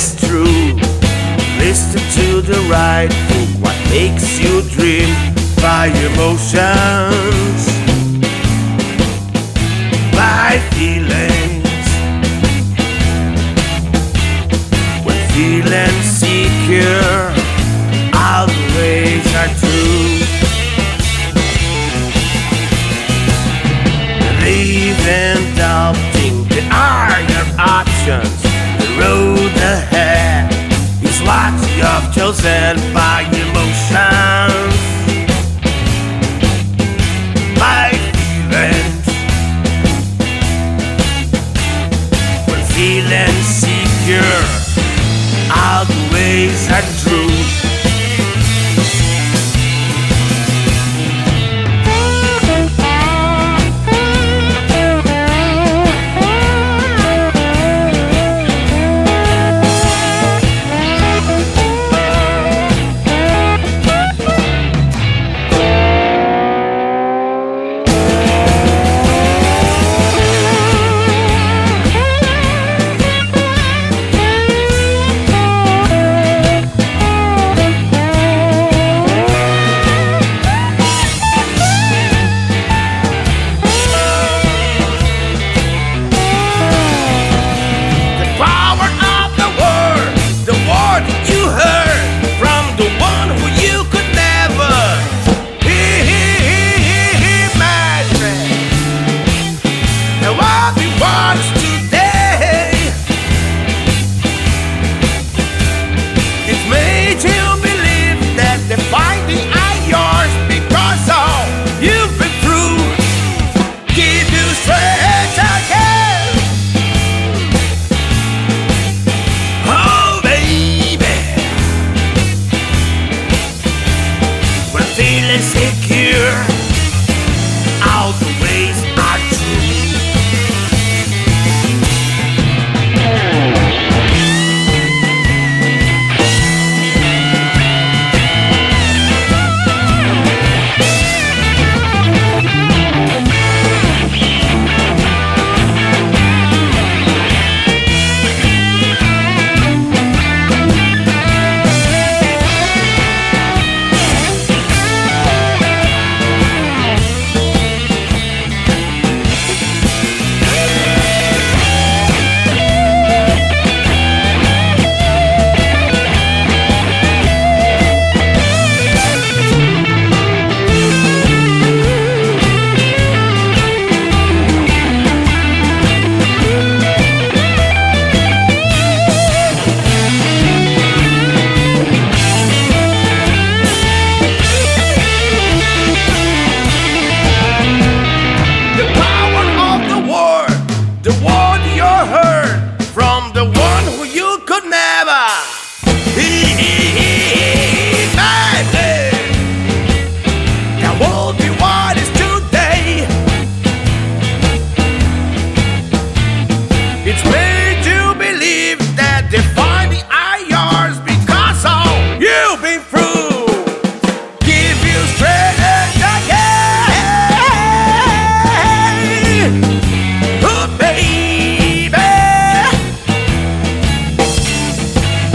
is true. Listen to the right book. what makes you dream by emotions, by feelings. When feelings secure, all the ways are true. Believe and doubting, they are your options road ahead is what you've chosen by you. feeling secure. you're hurt.